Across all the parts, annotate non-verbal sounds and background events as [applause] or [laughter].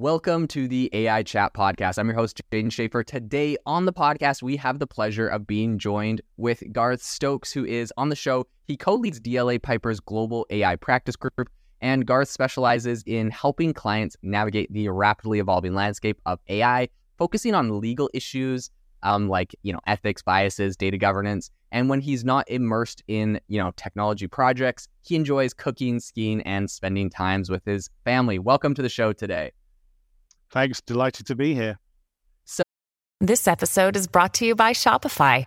Welcome to the AI Chat Podcast. I'm your host, Jaeden Schafer. Today on the podcast, we have the pleasure of being joined with Gareth Stokes, who is on the show. He co leads DLA Piper's global AI practice group, and Gareth specializes in helping clients navigate the rapidly evolving landscape of AI, focusing on legal issues um, like you know ethics, biases, data governance. And when he's not immersed in you know technology projects, he enjoys cooking, skiing, and spending times with his family. Welcome to the show today. Thanks. Delighted to be here. So, this episode is brought to you by Shopify.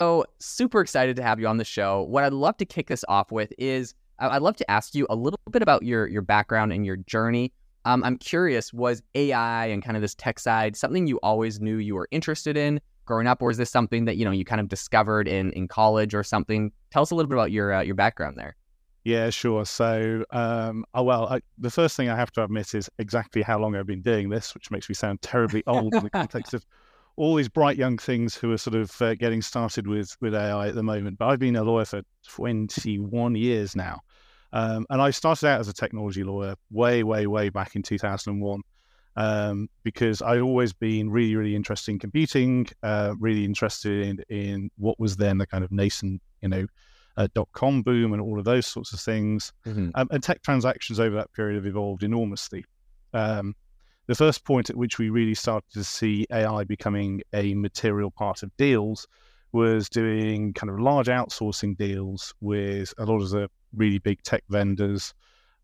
So super excited to have you on the show. What I'd love to kick this off with is I'd love to ask you a little bit about your your background and your journey. Um, I'm curious, was AI and kind of this tech side something you always knew you were interested in growing up, or is this something that you know you kind of discovered in in college or something? Tell us a little bit about your uh, your background there. Yeah, sure. So, um, oh, well, I, the first thing I have to admit is exactly how long I've been doing this, which makes me sound terribly old in the context of all these bright young things who are sort of uh, getting started with with AI at the moment. But I've been a lawyer for 21 years now. Um, and I started out as a technology lawyer way, way, way back in 2001 um, because I'd always been really, really interested in computing, uh, really interested in, in what was then the kind of nascent, you know, uh, dot com boom and all of those sorts of things. Mm-hmm. Um, and tech transactions over that period have evolved enormously. Um, the first point at which we really started to see AI becoming a material part of deals was doing kind of large outsourcing deals with a lot of the really big tech vendors.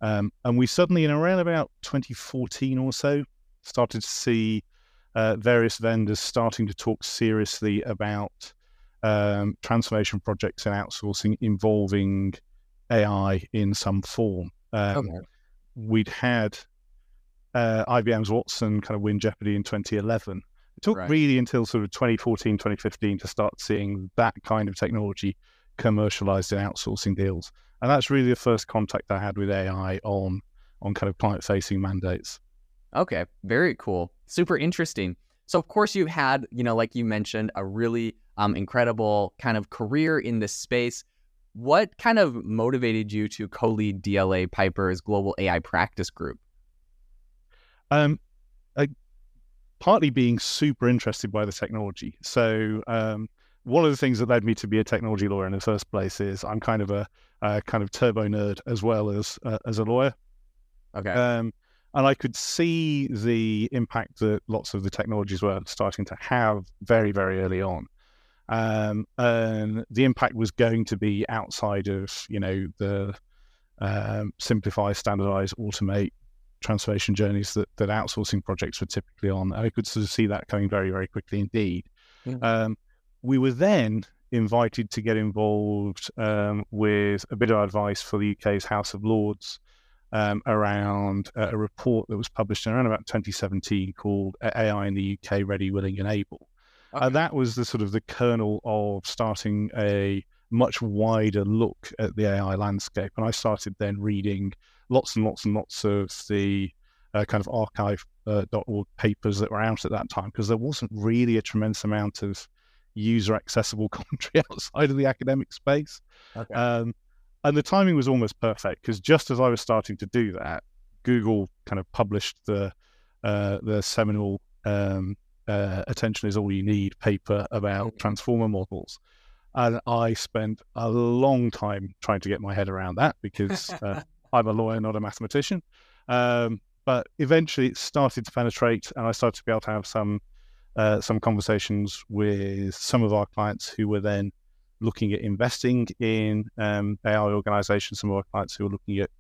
Um, and we suddenly, in around about 2014 or so, started to see uh, various vendors starting to talk seriously about um, transformation projects and outsourcing involving AI in some form. Um, okay. We'd had uh, IBM's Watson kind of win Jeopardy in 2011. It took right. really until sort of 2014, 2015 to start seeing that kind of technology commercialized in outsourcing deals. And that's really the first contact I had with AI on on kind of client facing mandates. Okay, very cool. Super interesting. So of course you've had, you know, like you mentioned, a really um, incredible kind of career in this space. What kind of motivated you to co-lead DLA Piper's global AI practice group? Um, I, partly being super interested by the technology. So um, one of the things that led me to be a technology lawyer in the first place is I'm kind of a, a kind of turbo nerd as well as uh, as a lawyer. Okay. Um, and I could see the impact that lots of the technologies were starting to have very, very early on. Um, and the impact was going to be outside of, you know, the um, simplify, standardize, automate transformation journeys that, that outsourcing projects were typically on. I could sort of see that coming very, very quickly indeed. Mm-hmm. Um, we were then invited to get involved um, with a bit of advice for the UK's House of Lords um, around uh, a report that was published in around about 2017 called AI in the UK Ready, Willing, and Able. Uh, okay. Uh, that was the sort of the kernel of starting a much wider look at the AI landscape. And I started then reading lots and lots and lots of the uh, kind of arXiv.org uh, papers that were out at that time because there wasn't really a tremendous amount of user accessible [laughs] commentary outside of the academic space. Okay. Um, and the timing was almost perfect because just as I was starting to do that, Google kind of published the uh, the seminal um, uh, "Attention is all you need" paper about mm. transformer models, and I spent a long time trying to get my head around that because uh, [laughs] I'm a lawyer, not a mathematician. Um, but eventually, it started to penetrate, and I started to be able to have some uh, some conversations with some of our clients who were then looking at investing in um, AI organizations, some of our clients who were looking at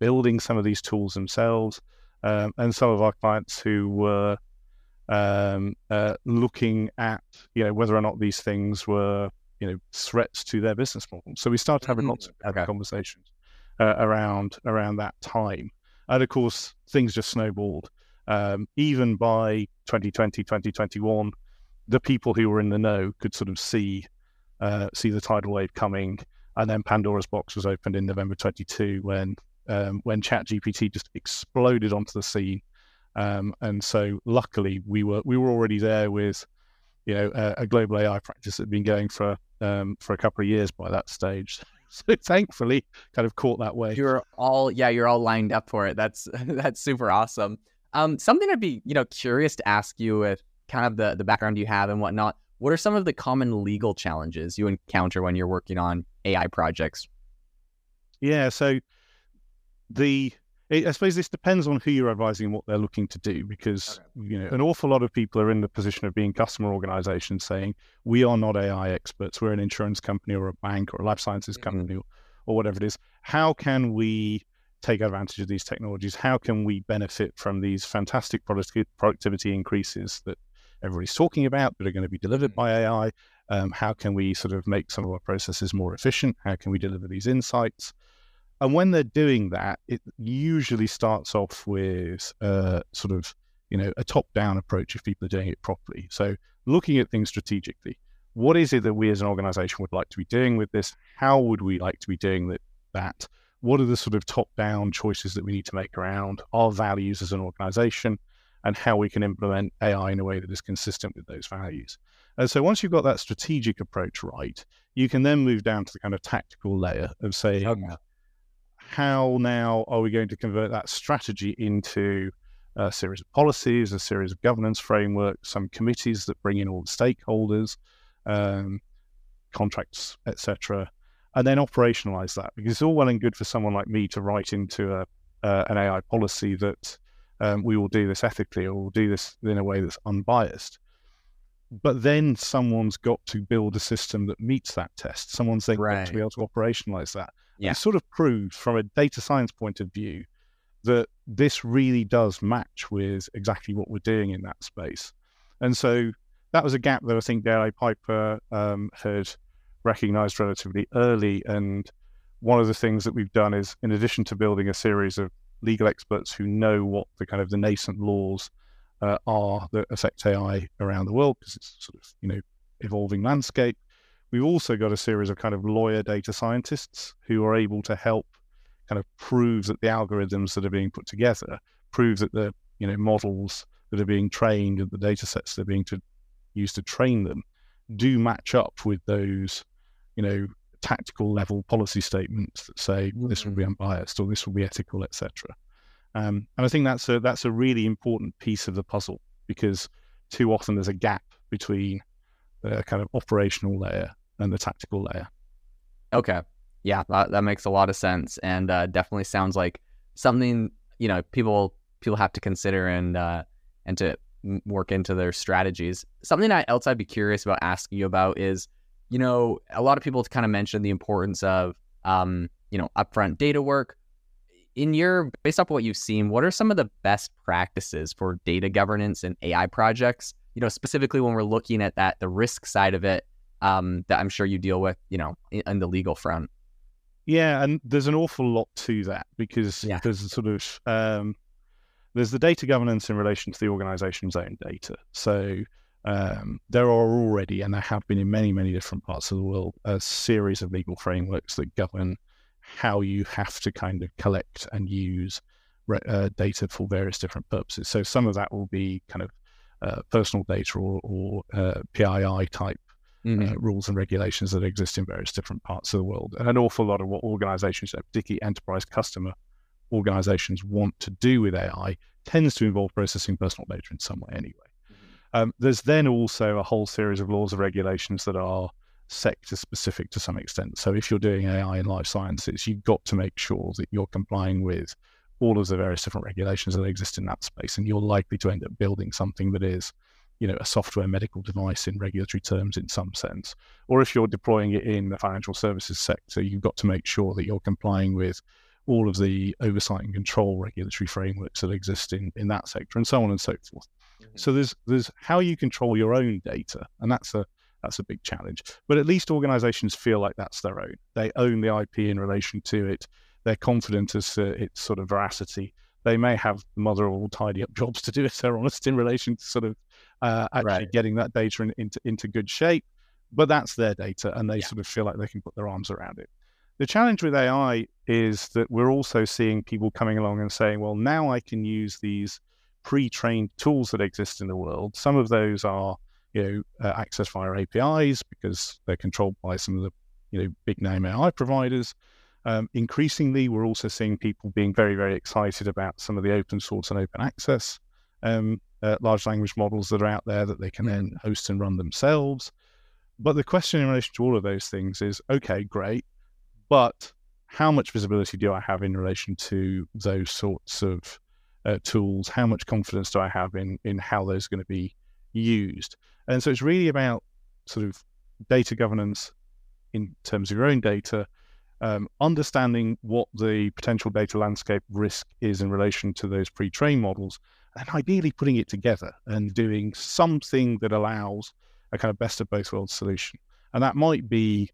building some of these tools themselves, um, and some of our clients who were um, uh, looking at you know whether or not these things were you know threats to their business model. So we started having mm-hmm. lots of okay. conversations uh, around around that time, and of course things just snowballed. Um, even by 2020, 2021, the people who were in the know could sort of see uh, see the tidal wave coming. And then Pandora's box was opened in November 22 when um, when ChatGPT just exploded onto the scene. Um, and so luckily we were we were already there with you know a, a global AI practice that had been going for um, for a couple of years by that stage. [laughs] So thankfully, kind of caught that way. You're all yeah, you're all lined up for it. That's [laughs] that's super awesome. Um, something I'd be you know curious to ask you with kind of the the background you have and whatnot. What are some of the common legal challenges you encounter when you're working on AI projects? Yeah, so the I suppose this depends on who you're advising and what they're looking to do, because okay. you know an awful lot of people are in the position of being customer organisations saying we are not AI experts, we're an insurance company or a bank or a life sciences mm-hmm. company or, or whatever it is. How can we take advantage of these technologies? How can we benefit from these fantastic productivity increases that everybody's talking about that are going to be delivered mm-hmm. by AI? Um, how can we sort of make some of our processes more efficient? How can we deliver these insights? And when they're doing that, it usually starts off with uh, sort of, you know, a top-down approach if people are doing it properly. So looking at things strategically. What is it that we as an organization would like to be doing with this? How would we like to be doing that? that? What are the sort of top-down choices that we need to make around our values as an organization and how we can implement AI in a way that is consistent with those values? And so once you've got that strategic approach right, you can then move down to the kind of tactical layer of saying, okay how now are we going to convert that strategy into a series of policies, a series of governance frameworks, some committees that bring in all the stakeholders, um, contracts, etc., and then operationalize that because it's all well and good for someone like me to write into a, uh, an AI policy that um, we will do this ethically or we'll do this in a way that's unbiased. But then someone's got to build a system that meets that test. Someone's then right. got to be able to operationalize that. Yeah. It sort of proves from a data science point of view that this really does match with exactly what we're doing in that space. And so that was a gap that I think DLA Piper um, had recognized relatively early. And one of the things that we've done is, in addition to building a series of legal experts who know what the kind of the nascent laws uh, are that affect AI around the world, because it's sort of, you know, evolving landscape, We've also got a series of kind of lawyer data scientists who are able to help kind of prove that the algorithms that are being put together prove that the you know models that are being trained and the data sets that are being to, used to train them do match up with those you know tactical level policy statements that say this will be mm-hmm. unbiased or this will be ethical etc um, and i think that's a that's a really important piece of the puzzle because too often there's a gap between the kind of operational layer and the tactical layer. Okay. Yeah, that, that makes a lot of sense, and uh, definitely sounds like something you know people people have to consider and uh, and to work into their strategies. Something else I'd be curious about asking you about is, you know, a lot of people kind of mentioned the importance of, um, you know, upfront data work. In your, based off what you've seen, what are some of the best practices for data governance and AI projects? You know, specifically when we're looking at that, the risk side of it, um, that I'm sure you deal with, you know, in, in, the legal front. Yeah, and there's an awful lot to that because yeah. there's sort of um, there's the data governance in relation to the organization's own data. So um, there are already, and there have been in many, many different parts of the world, a series of legal frameworks that govern how you have to kind of collect and use uh, data for various different purposes. So some of that will be kind of uh, personal data or, or uh, PII type mm-hmm. uh, rules and regulations that exist in various different parts of the world. And an awful lot of what organizations, particularly enterprise customer organizations, want to do with AI tends to involve processing personal data in some way anyway. Mm-hmm. Um, there's then also a whole series of laws and regulations that are sector specific to some extent. So if you're doing AI in life sciences, you've got to make sure that you're complying with all of the various different regulations that exist in that space. And you're likely to end up building something that is you know a software medical device in regulatory terms in some sense. Or if you're deploying it in the financial services sector you've got to make sure that you're complying with all of the oversight and control regulatory frameworks that exist in, in that sector and so on and so forth. Mm-hmm. so there's there's how you control your own data and that's a that's a big challenge. But at least organizations feel like that's their own. They own the ip in relation to it. They're confident as to its sort of veracity. They may have the mother of all tidy up jobs to do if they're honest in relation to sort of uh, actually right. getting that data in, into into good shape. But that's their data, and they yeah. sort of feel like they can put their arms around it. The challenge with AI is that we're also seeing people coming along and saying, well, now I can use these pre-trained tools that exist in the world. Some of those are, you know, uh, accessed via APIs because they're controlled by some of the, you know, big name AI providers. Um, increasingly, we're also seeing people being very, very excited about some of the open source and open access um, uh, large language models that are out there that they can then host and run themselves. But the question in relation to all of those things is okay, great, but how much visibility do I have in relation to those sorts of uh, tools? How much confidence do I have in in how those are going to be used? And so it's really about sort of data governance in terms of your own data, um, understanding what the potential data landscape risk is in relation to those pre-trained models, and ideally putting it together and doing something that allows a kind of best of both worlds solution. And that might be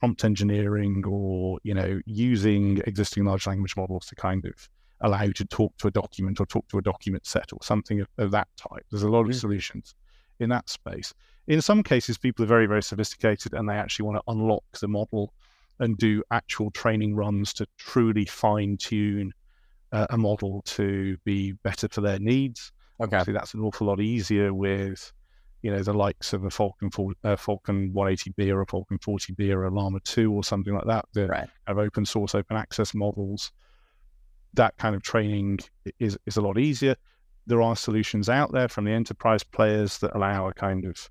prompt engineering or, you know, using existing large language models to kind of allow you to talk to a document or talk to a document set or something of, of that type. There's a lot of mm. solutions in that space. In some cases, people are very, very sophisticated and they actually want to unlock the model and do actual training runs to truly fine tune uh, a model to be better for their needs. Okay. Obviously, that's an awful lot easier with, you know, the likes of a Falcon uh, Falcon 180B or a Falcon 40B or a Llama 2 or something like that. The right. have open source, open access models. That kind of training is is a lot easier. There are solutions out there from the enterprise players that allow a kind of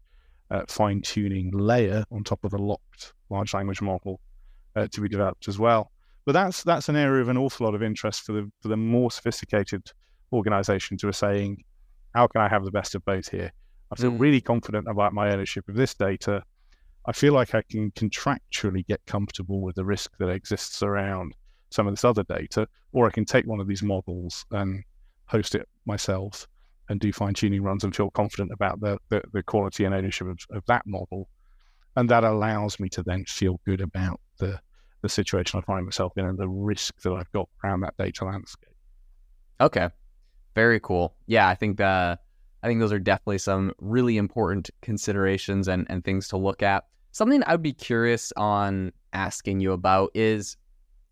uh, fine tuning layer on top of a locked large language model uh, to be developed as well. But that's that's an area of an awful lot of interest for the for the more sophisticated organizations who are saying, how can I have the best of both here? I feel mm. really confident about my ownership of this data. I feel like I can contractually get comfortable with the risk that exists around some of this other data, or I can take one of these models and host it myself and do fine tuning runs and feel confident about the, the, the quality and ownership of, of that model. And that allows me to then feel good about the the situation I find myself in and the risk that I've got around that data landscape. Okay. Very cool. Yeah, I think that I think those are definitely some really important considerations and, and things to look at. Something I would be curious on asking you about is,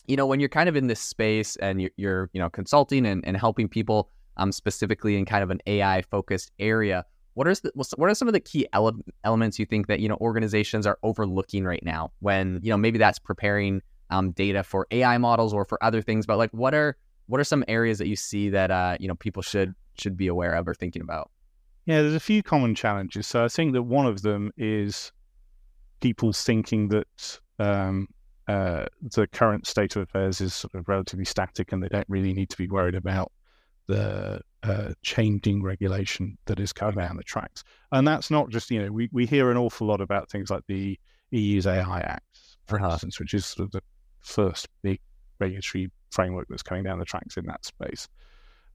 you know, when you're kind of in this space and you're, you're you know, consulting and, and helping people um, specifically in kind of an AI focused area, what are the, what are some of the key ele- elements you think that you know organizations are overlooking right now when you know maybe that's preparing um, data for AI models or for other things? But like, what are what are some areas that you see that uh, you know people should should be aware of or thinking about? Yeah, there's a few common challenges. So I think that one of them is people thinking that um, uh, the current state of affairs is sort of relatively static and they don't really need to be worried about the uh, changing regulation that is coming down the tracks. And that's not just, you know, we, we hear an awful lot about things like the EU's AI Act, for uh-huh. instance, which is sort of the first big regulatory framework that's coming down the tracks in that space.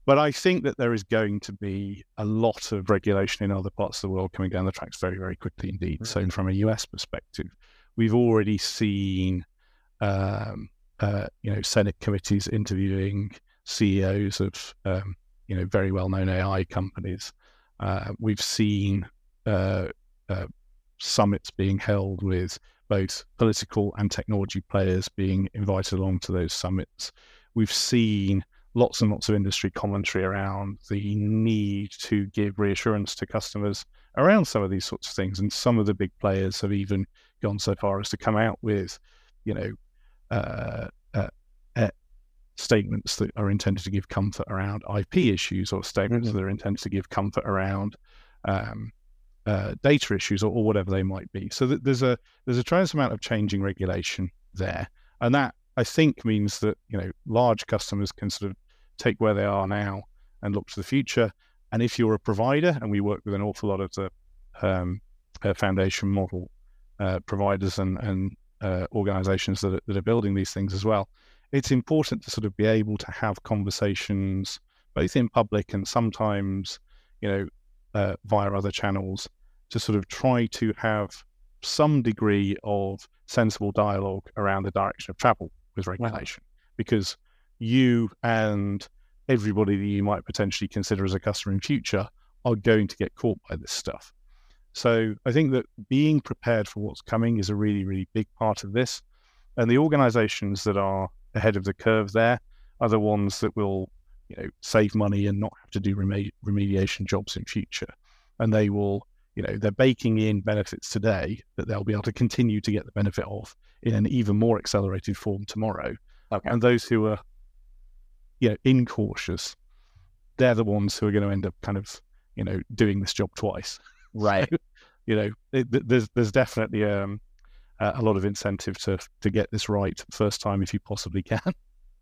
But I think that there is going to be a lot of regulation in other parts of the world coming down the tracks very, very quickly indeed. Mm-hmm. So, from a US perspective, we've already seen, um, uh, you know, Senate committees interviewing CEOs of um, you know very well known AI companies. Uh, we've seen uh, uh, summits being held with both political and technology players being invited along to those summits. We've seen lots and lots of industry commentary around the need to give reassurance to customers around some of these sorts of things. And some of the big players have even gone so far as to come out with, you know, uh, statements that are intended to give comfort around IP issues or statements mm-hmm. that are intended to give comfort around um, uh, data issues or, or, whatever they might be. So th- there's a there's a tremendous amount of changing regulation there, and that I think means that you know large customers can sort of take where they are now and look to the future. And if you're a provider, and we work with an awful lot of the um, uh, foundation model uh, providers and, and uh, organizations that are, that are building these things as well, it's important to sort of be able to have conversations both in public and sometimes, you know, uh, via other channels to sort of try to have some degree of sensible dialogue around the direction of travel with regulation. Wow. Because you and everybody that you might potentially consider as a customer in future are going to get caught by this stuff. So I think that being prepared for what's coming is a really, really big part of this. And the organizations that are ahead of the curve there are the ones that will, you know, save money and not have to do reme- remediation jobs in future. And they will, you know, they're baking in benefits today that they'll be able to continue to get the benefit of in an even more accelerated form tomorrow. Okay. And those who are, you know, incautious, they're the ones who are going to end up kind of, you know, doing this job twice. Right. So, [laughs] you know, it, there's there's definitely um, a lot of incentive to to get this right first time if you possibly can. [laughs]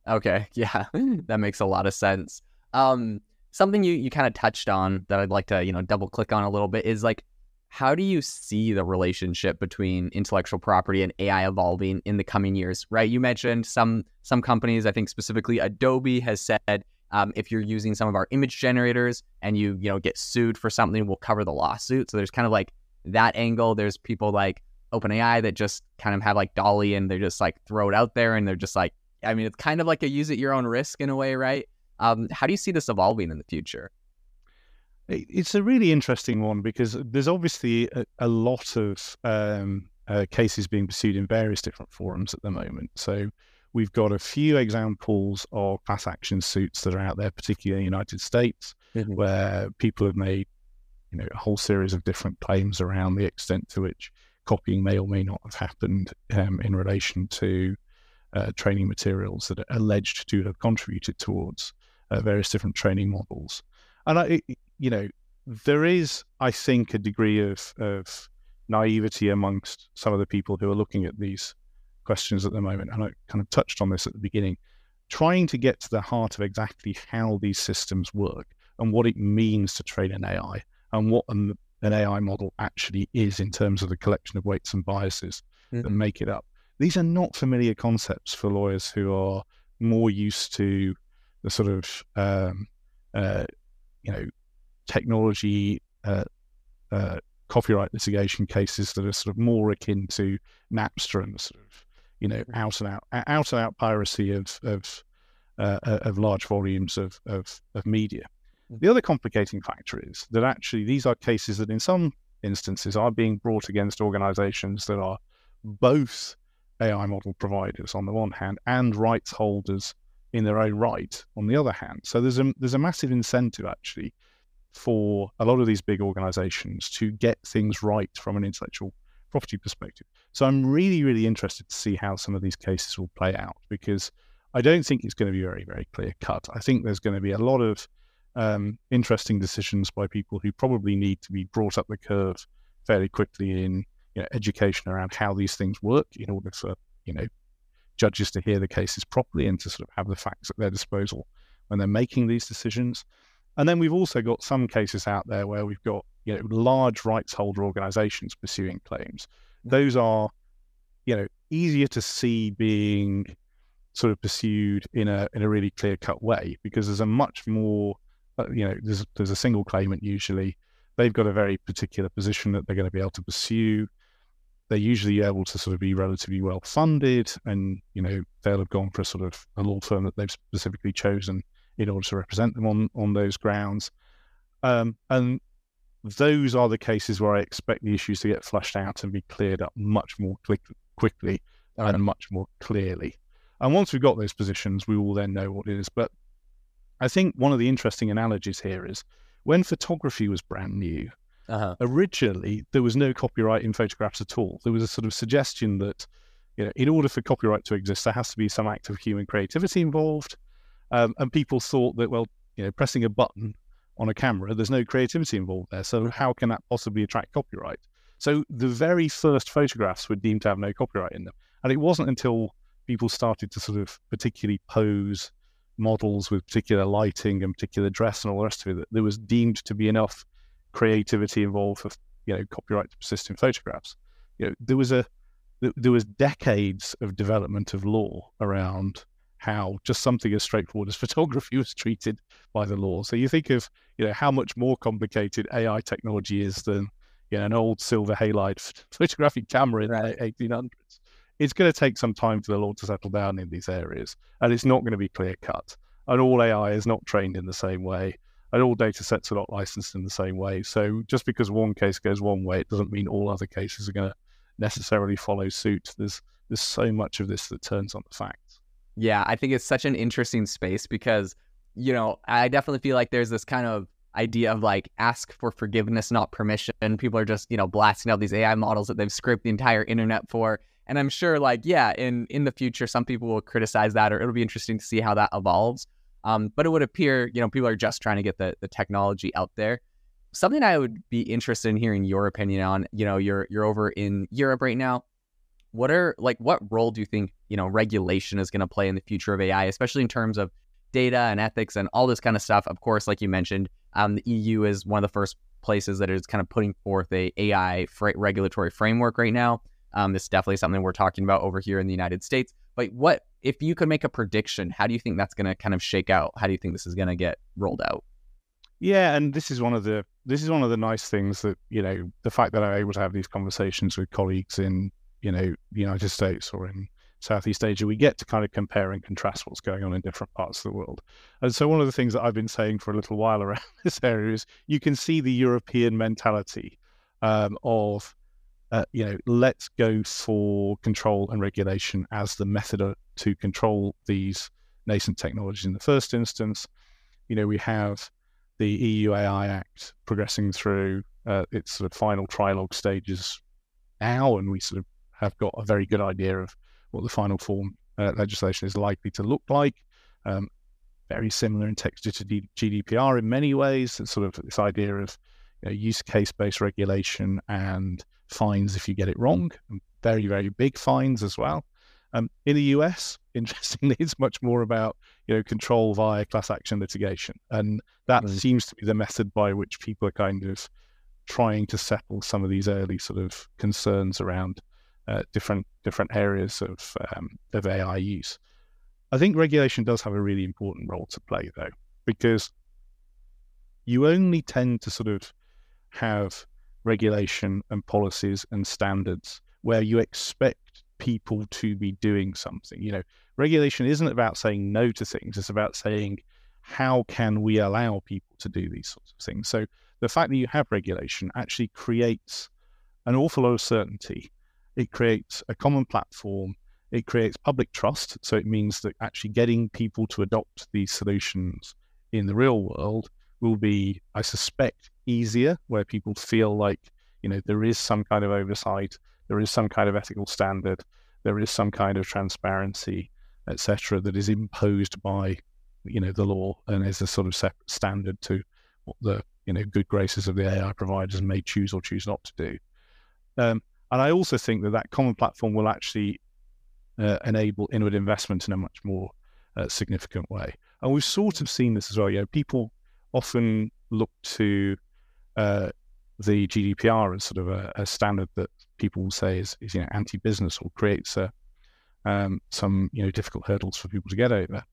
Okay. [laughs] Yeah. that makes a lot of sense. Um, something you, you kind of touched on that I'd like to, you know, double click on a little bit is like, how do you see the relationship between intellectual property and AI evolving in the coming years? Right. You mentioned some some companies, I think specifically Adobe has said um, if you're using some of our image generators and you you know get sued for something, we'll cover the lawsuit. So there's kind of like that angle. There's people like OpenAI that just kind of have like DALL-E and they just like throw it out there and they're just like, I mean, it's kind of like a use at your own risk in a way, right? Um, how do you see this evolving in the future? It's a really interesting one because there's obviously a, a lot of um, uh, cases being pursued in various different forums at the moment. So we've got a few examples of class action suits that are out there, particularly in the United States, mm-hmm. where people have made you know a whole series of different claims around the extent to which copying may or may not have happened um, in relation to uh, training materials that are alleged to have contributed towards uh, various different training models. And I, you know, there is, I think, a degree of of naivety amongst some of the people who are looking at these questions at the moment. And I kind of touched on this at the beginning, trying to get to the heart of exactly how these systems work and what it means to train an AI and what an, AI model actually is in terms of the collection of weights and biases mm-hmm. that make it up. These are not familiar concepts for lawyers who are more used to the sort of um, uh, you know technology uh, uh, copyright litigation cases that are sort of more akin to Napster and sort of you know mm-hmm. out and out out and out piracy of of uh, uh, of large volumes of, of, of media. The other complicating factor is that actually these are cases that in some instances are being brought against organizations that are both AI model providers on the one hand and rights holders in their own right on the other hand. So there's a there's a massive incentive actually for a lot of these big organizations to get things right from an intellectual property perspective. So I'm really, really interested to see how some of these cases will play out because I don't think it's going to be very, very clear cut. I think there's going to be a lot of um, interesting decisions by people who probably need to be brought up the curve fairly quickly in you know, education around how these things work in order for you know judges to hear the cases properly and to sort of have the facts at their disposal when they're making these decisions. And then we've also got some cases out there where we've got you know large rights holder organizations pursuing claims. Mm. Those are you know easier to see being sort of pursued in a in a really clear cut way because there's a much more you know there's there's a single claimant usually they've got a very particular position that they're going to be able to pursue they're usually able to sort of be relatively well funded and you know they'll have gone for a sort of a law firm that they've specifically chosen in order to represent them on on those grounds um, and those are the cases where I expect the issues to get flushed out and be cleared up much more quick, quickly and much more clearly. And once we've got those positions, we will then know what it is. But I think one of the interesting analogies here is when photography was brand new, uh-huh. Originally, there was no copyright in photographs at all. There was a sort of suggestion that, you know, in order for copyright to exist, there has to be some act of human creativity involved. Um, and people thought that, well, you know, pressing a button on a camera, there's no creativity involved there. So how can that possibly attract copyright? So the very first photographs were deemed to have no copyright in them. And it wasn't until people started to sort of particularly pose models with particular lighting and particular dress and all the rest of it that there was deemed to be enough creativity involved for you know copyright to persist in photographs. You know, there was a there was decades of development of law around how just something as straightforward as [laughs] photography was treated by the law. So you think of you know how much more complicated AI technology is than you know an old silver halide [laughs] photographic camera in right. the 1800s. It's going to take some time for the law to settle down in these areas, and it's not going to be clear cut. And all AI is not trained in the same way and all data sets are not licensed in the same way. So just because one case goes one way, it doesn't mean all other cases are going to necessarily follow suit. There's there's so much of this that turns on the facts. Yeah, I think it's such an interesting space because you know I definitely feel like there's this kind of idea of like ask for forgiveness, not permission. People are just you know blasting out these AI models that they've scraped the entire internet for. And I'm sure, like, yeah, in in the future, some people will criticize that, or it'll be interesting to see how that evolves. Um, but it would appear, you know, people are just trying to get the the technology out there. Something I would be interested in hearing your opinion on. You know, you're you're over in Europe right now. What are like what role do you think you know regulation is going to play in the future of AI, especially in terms of data and ethics and all this kind of stuff? Of course, like you mentioned, um, the EU is one of the first places that is kind of putting forth a AI regulatory framework right now. Um, this is definitely something we're talking about over here in the United States. But what if you could make a prediction? How do you think that's going to kind of shake out? How do you think this is going to get rolled out? Yeah, and this is one of the this is one of the nice things that you know the fact that I'm able to have these conversations with colleagues in you know the United States or in Southeast Asia, we get to kind of compare and contrast what's going on in different parts of the world. And so one of the things that I've been saying for a little while [laughs] around this area is you can see the European mentality um, of uh, you know, let's go for control and regulation as the method to control these nascent technologies in the first instance. You know, we have the EU AI Act progressing through uh, its sort of final trilogue stages now, and we sort of have got a very good idea of what the final form uh, legislation is likely to look like. Um, very similar in texture to GDPR in many ways. It's sort of this idea of you know, use case based regulation and fines if you get it wrong, very, very big fines as well. Um, in the US, [laughs] interestingly, it's much more about you know control via class action litigation, and that mm seems to be the method by which people are kind of trying to settle some of these early sort of concerns around uh, different different areas of um, of AI use. I think regulation does have a really important role to play, though, because you only tend to sort of have regulation and policies and standards where you expect people to be doing something. You know, regulation isn't about saying no to things, it's about saying, how can we allow people to do these sorts of things? So the fact that you have regulation actually creates an awful lot of certainty. It creates a common platform. It creates public trust. So it means that actually getting people to adopt these solutions in the real world will be, I suspect, easier, where people feel like you know there is some kind of oversight, there is some kind of ethical standard, there is some kind of transparency, etc., that is imposed by you know the law and is a sort of separate standard to what the you know good graces of the AI providers may choose or choose not to do. Um, and I also think that that common platform will actually uh, enable inward investment in a much more uh, significant way. And we've sort of seen this as well. You know, people often look to uh, the GDPR as sort of a, a, standard that people will say is, is you know anti-business or creates a, um, some you know difficult hurdles for people to get over.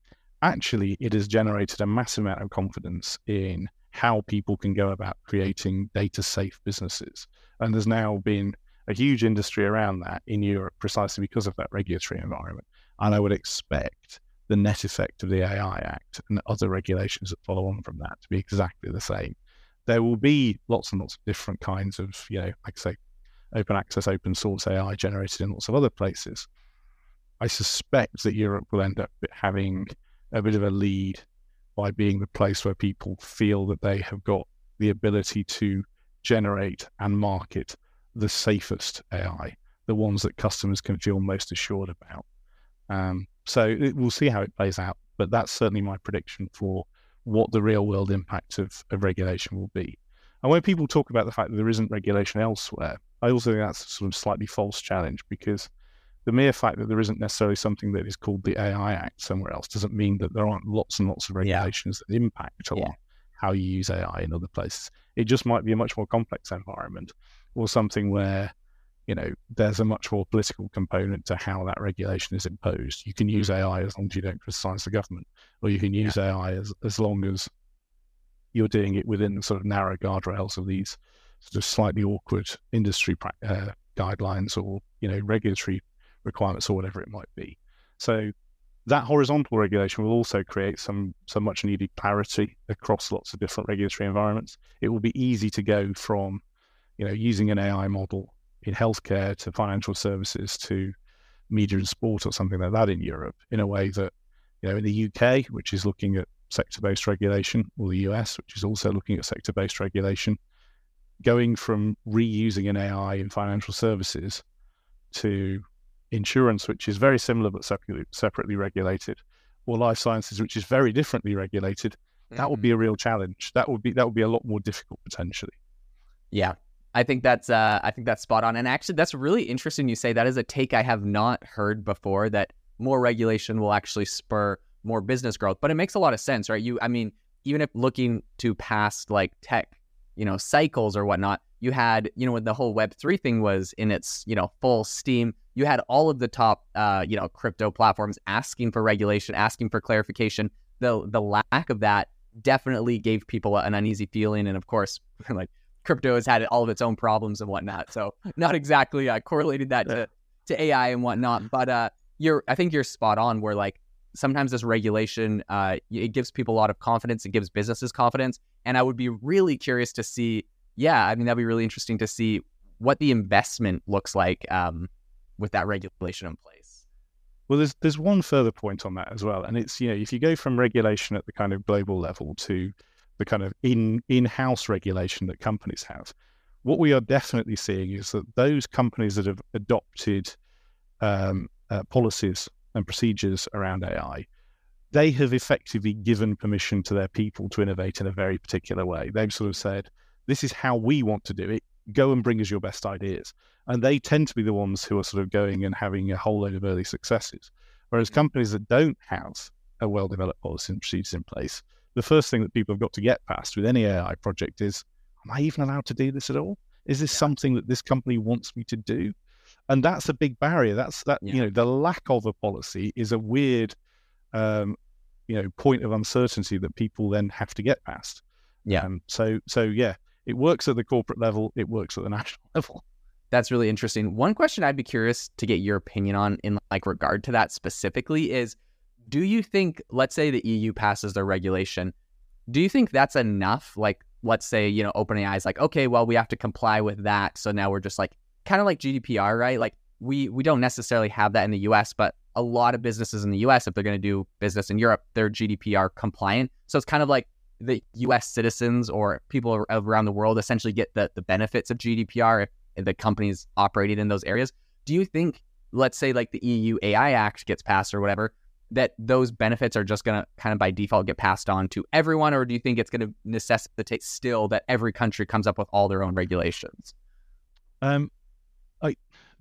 Actually, it has generated a massive amount of confidence in how people can go about creating data safe businesses, and there's now been a huge industry around that in Europe precisely because of that regulatory environment. And I would expect the net effect of the AI Act and other regulations that follow on from that to be exactly the same there will be lots and lots of different kinds of, you know, like I say, open access, open source AI generated in lots of other places. I suspect that Europe will end up having a bit of a lead by being the place where people feel that they have got the ability to generate and market the safest AI, the ones that customers can feel most assured about. Um, so it, we'll see how it plays out, but that's certainly my prediction for what the real world impact of, of regulation will be. And when people talk about the fact that there isn't regulation elsewhere, I also think that's a sort of slightly false challenge because the mere fact that there isn't necessarily something that is called the AI Act somewhere else doesn't mean that there aren't lots and lots of regulations yeah. that impact on yeah. how you use AI in other places. It just might be a much more complex environment or something where you know, there's a much more political component to how that regulation is imposed. You can use mm. AI as long as you don't criticize the government, or you can use yeah. AI as, as long as you're doing it within the sort of narrow guardrails of these sort of slightly awkward industry uh, guidelines or, you know, regulatory requirements or whatever it might be. So that horizontal regulation will also create some some much needed clarity across lots of different regulatory environments. It will be easy to go from, you know, using an AI model in healthcare to financial services to media and sport or something like that in Europe in a way that, you know, in the UK, which is looking at sector based regulation, or the US, which is also looking at sector based regulation, going from reusing an AI in financial services to insurance, which is very similar but separately, separately regulated, or life sciences, which is very differently regulated, mm-hmm. that would be mm-hmm. a real challenge. That would be that would be a lot more difficult potentially. Yeah, I think that's uh, I think that's spot on. And actually, that's really interesting. You say that is a take I have not heard before. That more regulation will actually spur more business growth. But it makes a lot of sense, right? You, I mean, even if looking to past like tech, you know, cycles or whatnot, you had, you know, when the whole Web three thing was in its, you know, full steam, you had all of the top, uh, you know, crypto platforms asking for regulation, asking for clarification. The the lack of that definitely gave people an uneasy feeling, and of course, [laughs] like crypto has had all of its own problems and whatnot. So not exactly uh, correlated that to to AI and whatnot, but uh, you're I think you're spot on. Where like sometimes this regulation uh, it gives people a lot of confidence it gives businesses confidence and i would be really curious to see yeah i mean that'd be really interesting to see what the investment looks like um, with that regulation in place well there's there's one further point on that as well and it's you know if you go from regulation at the kind of global level to the kind of in in-house regulation that companies have what we are definitely seeing is that those companies that have adopted um, uh, policies and procedures around AI, they have effectively given permission to their people to innovate in a very particular way. They've sort of said, this is how we want to do it. Go and bring us your best ideas. And they tend to be the ones who are sort of going and having a whole load of early successes. Whereas companies that don't have a well developed policy and procedures in place, the first thing that people have got to get past with any AI project is, am I even allowed to do this at all? Is this yeah. something that this company wants me to do? and that's a big barrier. That's that yeah. you know the lack of a policy is a weird, um, you know, point of uncertainty that people then have to get past. Yeah. Um, so so yeah, it works at the corporate level. It works at the [laughs] national level. That's really interesting. One question I'd be curious to get your opinion on in like regard to that specifically is do you think let's say the EU passes their regulation, do you think that's enough like let's say, you know, OpenAI is like, okay, well, we have to comply with that. So now we're just like kind of like GDPR, right? Like we we don't necessarily have that in the US, but a lot of businesses in the US, if they're going to do business in Europe, they're GDPR compliant. So it's kind of like the US citizens or people around the world essentially get the, the benefits of GDPR if the companies operating in those areas. Do you think, let's say like the EU AI Act gets passed or whatever, that those benefits are just going to kind of by default get passed on to everyone? Or do you think it's going to necessitate still that every country comes up with all their own regulations? Um, I,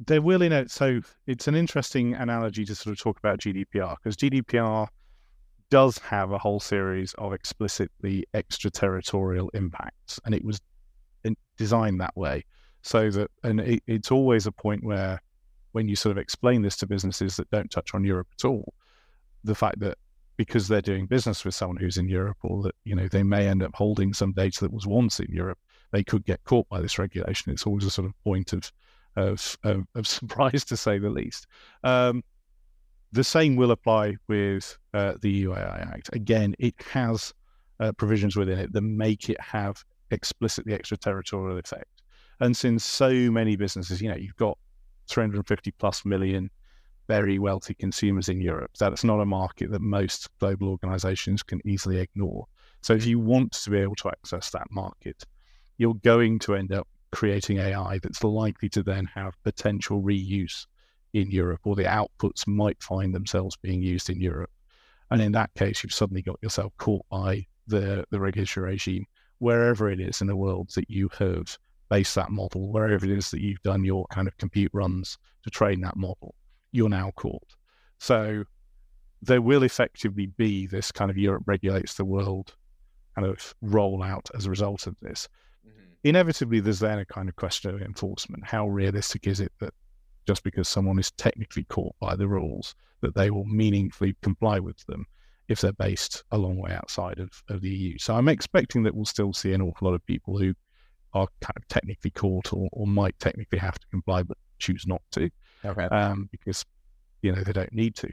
they're willing out. So it's an interesting analogy to sort of talk about GDPR because GDPR does have a whole series of explicitly extraterritorial impacts, and it was designed that way so that, and it, it's always a point where when you sort of explain this to businesses that don't touch on Europe at all, the fact that because they're doing business with someone who's in Europe, or that you know they may end up holding some data that was once in Europe, they could get caught by this regulation. It's always a sort of point of of, of, of [laughs] surprise to say the least. Um, the same will apply with uh, the EU AI Act. Again, it has uh, provisions within it that make it have explicitly extraterritorial effect. And since so many businesses, you know, you've got 350 plus million very wealthy consumers in Europe, that's not a market that most global organizations can easily ignore. So if you want to be able to access that market, you're going to end up creating AI that's likely to then have potential reuse in Europe, or the outputs might find themselves being used in Europe. And in that case, you've suddenly got yourself caught by the, the regulatory regime, wherever it is in the world that you have based that model, wherever it is that you've done your kind of compute runs to train that model, you're now caught. So there will effectively be this kind of Europe regulates the world kind of rollout as a result of this mm-hmm. inevitably there's then a kind of question of enforcement. How realistic is it that just because someone is technically caught by the rules, that they will meaningfully comply with them if they're based a long way outside of, of the EU? So I'm expecting that we'll still see an awful lot of people who are kind of technically caught or, or might technically have to comply but choose not to. Okay. Um, because you know they don't need to.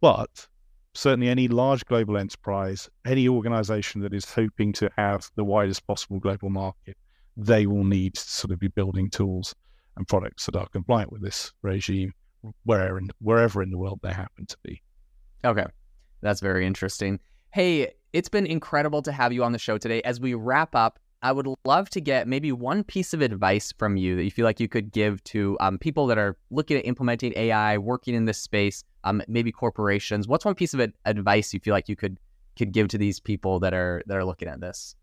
But certainly any large global enterprise, any organization that is hoping to have the widest possible global market, they will need to sort of be building tools and products that are compliant with this regime wherever in, wherever in the world they happen to be. Okay. That's very interesting. Hey, it's been incredible to have you on the show today. As we wrap up, I would love to get maybe one piece of advice from you that you feel like you could give to um, people that are looking at implementing AI, working in this space, um, maybe corporations. What's one piece of advice you feel like you could could give to these people that are that are looking at this?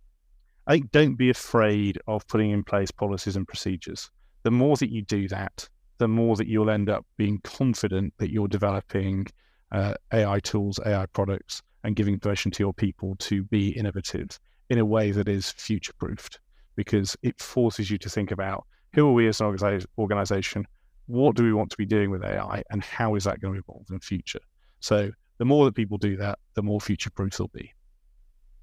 I think don't be afraid of putting in place policies and procedures. The more that you do that, the more that you'll end up being confident that you're developing uh, AI tools, AI products, and giving permission to your people to be innovative in a way that is future proofed because it forces you to think about who are we as an organization, what do we want to be doing with AI, and how is that going to evolve in the future. So the more that people do that, the more future proof they'll be.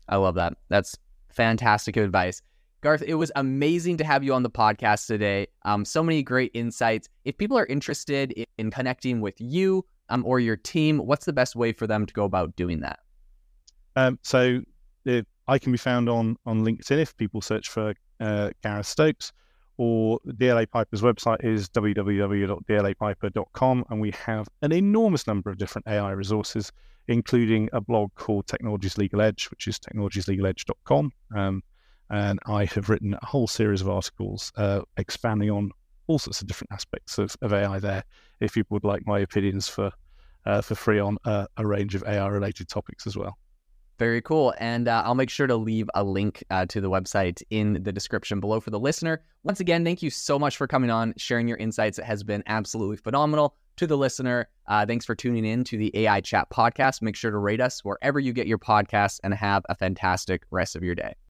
I love that. That's fantastic advice. Gareth, it was amazing to have you on the podcast today. Um, so many great insights. If people are interested in, in connecting with you um, or your team, what's the best way for them to go about doing that? Um, so the I can be found on on LinkedIn if people search for uh, Gareth Stokes, or DLA Piper's website is www.dlapiper.com, and we have an enormous number of different AI resources, including a blog called Technology's Legal Edge, which is technologyslegaledge.com. Um, and I have written a whole series of articles uh, expanding on all sorts of different aspects of, of AI there. If people would like my opinions for uh, for free on uh, a range of AI related topics as well. Very cool. And uh, I'll make sure to leave a link uh, to the website in the description below for the listener. Once again, thank you so much for coming on, sharing your insights. It has been absolutely phenomenal. To the listener, uh, thanks for tuning in to the AI Chat podcast. Make sure to rate us wherever you get your podcasts and have a fantastic rest of your day.